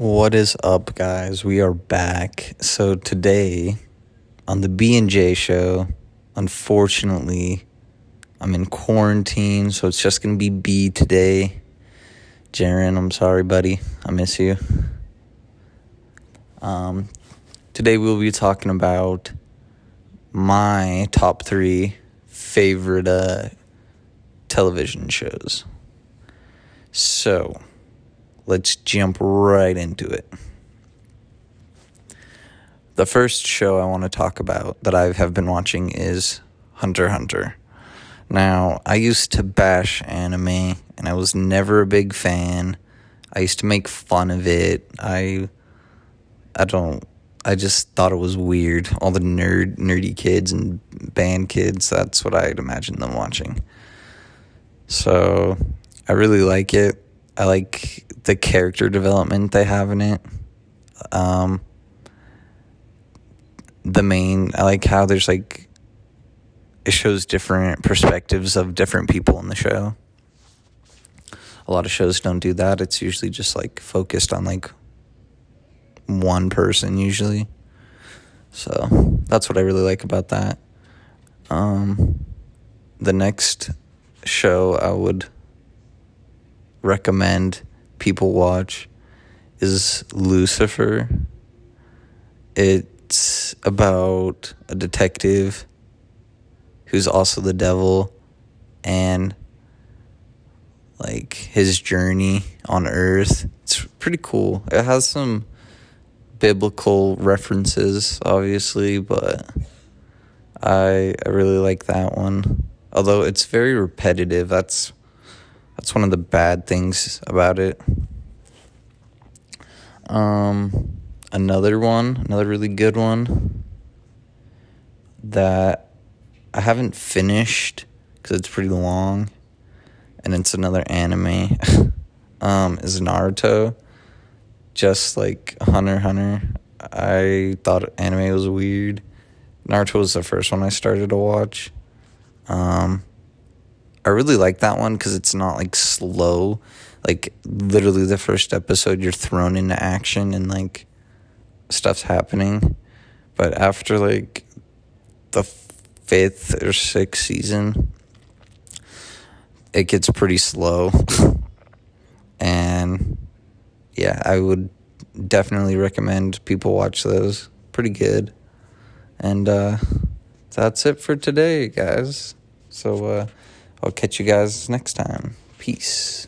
What is up, guys? We are back. So today on the B and J show, unfortunately, I'm in quarantine, so it's just gonna be B today. Jaren, I'm sorry, buddy. I miss you. Um, today we'll be talking about my top three favorite uh, television shows. So let's jump right into it. The first show I want to talk about that I have been watching is Hunter Hunter. Now, I used to bash anime and I was never a big fan. I used to make fun of it. I I don't I just thought it was weird. All the nerd nerdy kids and band kids, that's what I'd imagine them watching. So, I really like it. I like the character development they have in it. Um, the main, I like how there's like, it shows different perspectives of different people in the show. A lot of shows don't do that. It's usually just like focused on like one person, usually. So that's what I really like about that. Um, the next show I would recommend people watch is Lucifer. It's about a detective who's also the devil and like his journey on earth. It's pretty cool. It has some biblical references obviously, but I I really like that one. Although it's very repetitive. That's that's one of the bad things about it. Um, another one, another really good one that I haven't finished because it's pretty long, and it's another anime. um, is Naruto. Just like Hunter Hunter, I thought anime was weird. Naruto was the first one I started to watch. Um, I really like that one because it's not like slow. Like literally the first episode, you're thrown into action and like stuff's happening. But after like the fifth or sixth season, it gets pretty slow. and yeah, I would definitely recommend people watch those. Pretty good. And uh, that's it for today, guys. So, uh, I'll catch you guys next time. Peace.